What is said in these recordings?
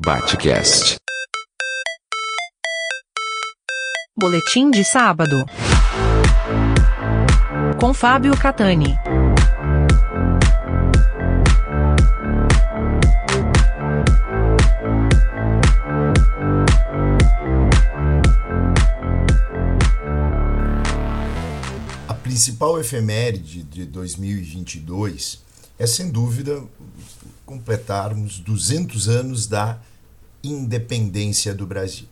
Batcast. Boletim de sábado. Com Fábio Catani. A principal efeméride de 2022 é, sem dúvida, completarmos 200 anos da independência do Brasil.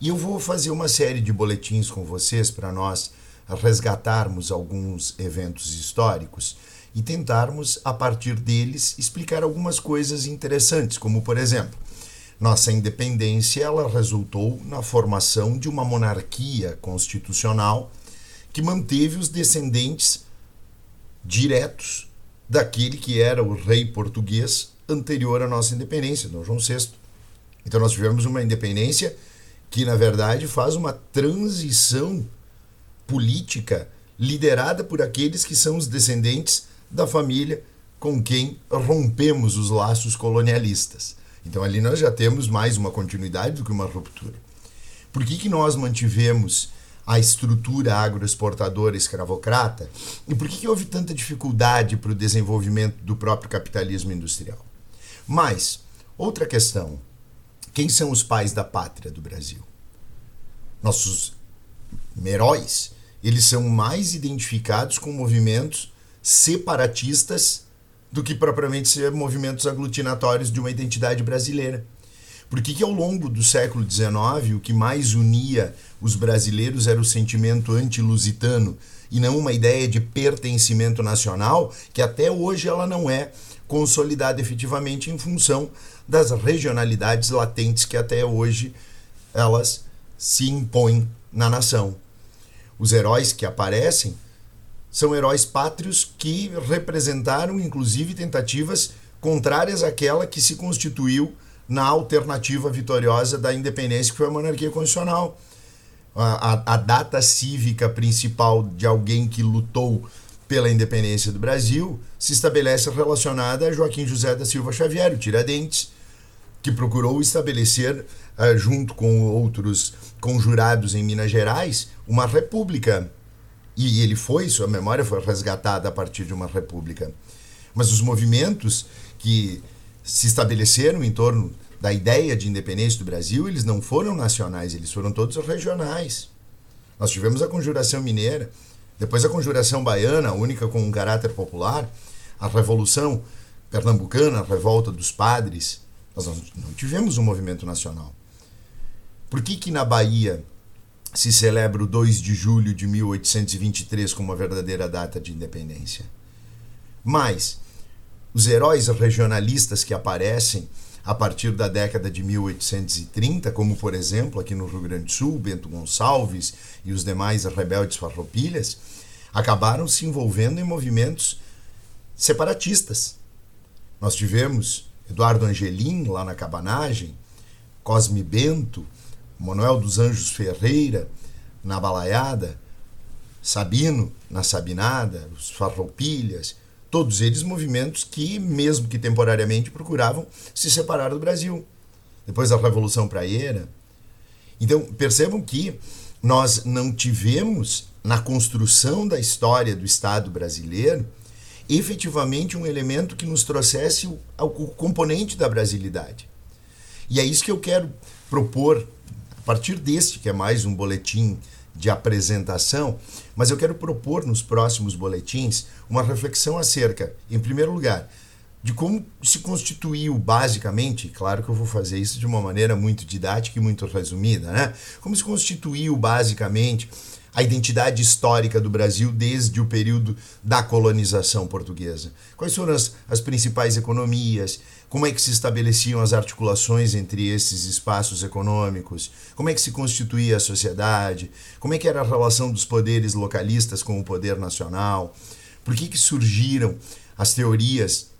E eu vou fazer uma série de boletins com vocês para nós resgatarmos alguns eventos históricos e tentarmos, a partir deles, explicar algumas coisas interessantes, como, por exemplo, nossa independência ela resultou na formação de uma monarquia constitucional que manteve os descendentes diretos daquele que era o rei português anterior à nossa independência, Dom João VI. Então nós tivemos uma independência que, na verdade, faz uma transição política liderada por aqueles que são os descendentes da família com quem rompemos os laços colonialistas. Então ali nós já temos mais uma continuidade do que uma ruptura. Por que, que nós mantivemos a estrutura agroexportadora escravocrata e por que, houve tanta dificuldade para o desenvolvimento do próprio capitalismo industrial. Mas, outra questão: quem são os pais da pátria do Brasil? Nossos heróis, eles são mais identificados com movimentos separatistas do que propriamente ser movimentos aglutinatórios de uma identidade brasileira. Por que, que ao longo do século XIX o que mais unia os brasileiros era o sentimento anti-lusitano e não uma ideia de pertencimento nacional, que até hoje ela não é consolidada efetivamente em função das regionalidades latentes que até hoje elas se impõem na nação. Os heróis que aparecem são heróis pátrios que representaram inclusive tentativas contrárias àquela que se constituiu na alternativa vitoriosa da independência, que foi a monarquia constitucional. A, a, a, data cívica principal de alguém que lutou pela independência do Brasil se estabelece relacionada a Joaquim José da Silva Xavier, o Tiradentes, que procurou estabelecer, uh, junto com outros conjurados em Minas Gerais, uma república. E ele foi, sua memória foi resgatada a partir de uma república. Mas os movimentos que se estabeleceram em torno da ideia de independência do Brasil, eles não foram nacionais, eles foram todos regionais. Nós tivemos a Conjuração Mineira, depois a Conjuração Baiana, única com um caráter popular, a Revolução Pernambucana, a Revolta dos Padres. Nós não tivemos um movimento nacional. Por que, que na Bahia se celebra o 2 de julho de 1823 como uma verdadeira data de independência? Mas os heróis regionalistas que aparecem a partir da década de 1830, como por exemplo aqui no Rio Grande do Sul, Bento Gonçalves e os demais rebeldes farroupilhas, acabaram se envolvendo em movimentos separatistas. Nós tivemos Eduardo Angelim lá na Cabanagem, Cosme Bento, Manuel dos Anjos Ferreira na Balaiada, Sabino na Sabinada, os Farroupilhas, Todos eles movimentos que, mesmo que temporariamente, procuravam se separar do Brasil. Depois da Revolução Praieira. Então, percebam que nós não tivemos, na construção da história do Estado brasileiro, efetivamente um elemento que nos trouxesse o, o componente da brasilidade. E é isso que eu quero propor, a partir deste, que é mais um boletim de apresentação, mas eu quero propor nos próximos boletins uma reflexão acerca, em primeiro lugar, de como se constituiu basicamente, claro que eu vou fazer isso de uma maneira muito didática e muito resumida, né? Como se constituiu basicamente a identidade histórica do Brasil desde o período da colonização portuguesa. Quais foram as, as principais economias? Como é que se estabeleciam as articulações entre esses espaços econômicos? Como é que se constituía a sociedade? Como é que era a relação dos poderes localistas com o poder nacional? Por que, que surgiram as teorias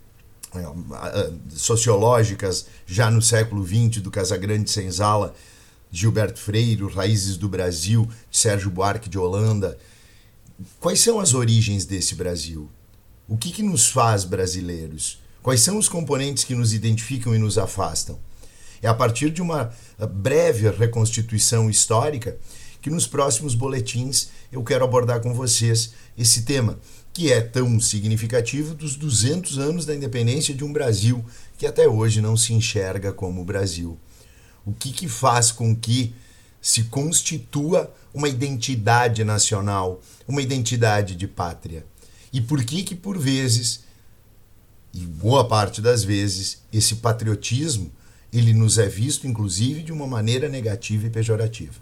eh, sociológicas já no século XX do Casagrande Senzala Gilberto Freire, Raízes do Brasil, Sérgio Buarque de Holanda. Quais são as origens desse Brasil? O que, que nos faz brasileiros? Quais são os componentes que nos identificam e nos afastam? É a partir de uma breve reconstituição histórica que nos próximos boletins eu quero abordar com vocês esse tema, que é tão significativo dos 200 anos da independência de um Brasil que até hoje não se enxerga como Brasil. O que, que faz com que se constitua uma identidade nacional, uma identidade de pátria? E por que que por vezes, e boa parte das vezes, esse patriotismo ele nos é visto inclusive de uma maneira negativa e pejorativa?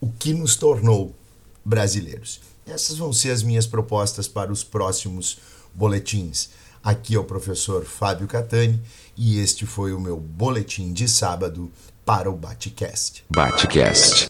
O que nos tornou brasileiros? Essas vão ser as minhas propostas para os próximos boletins. Aqui é o professor Fábio Catani e este foi o meu boletim de sábado para o Batcast. Batcast.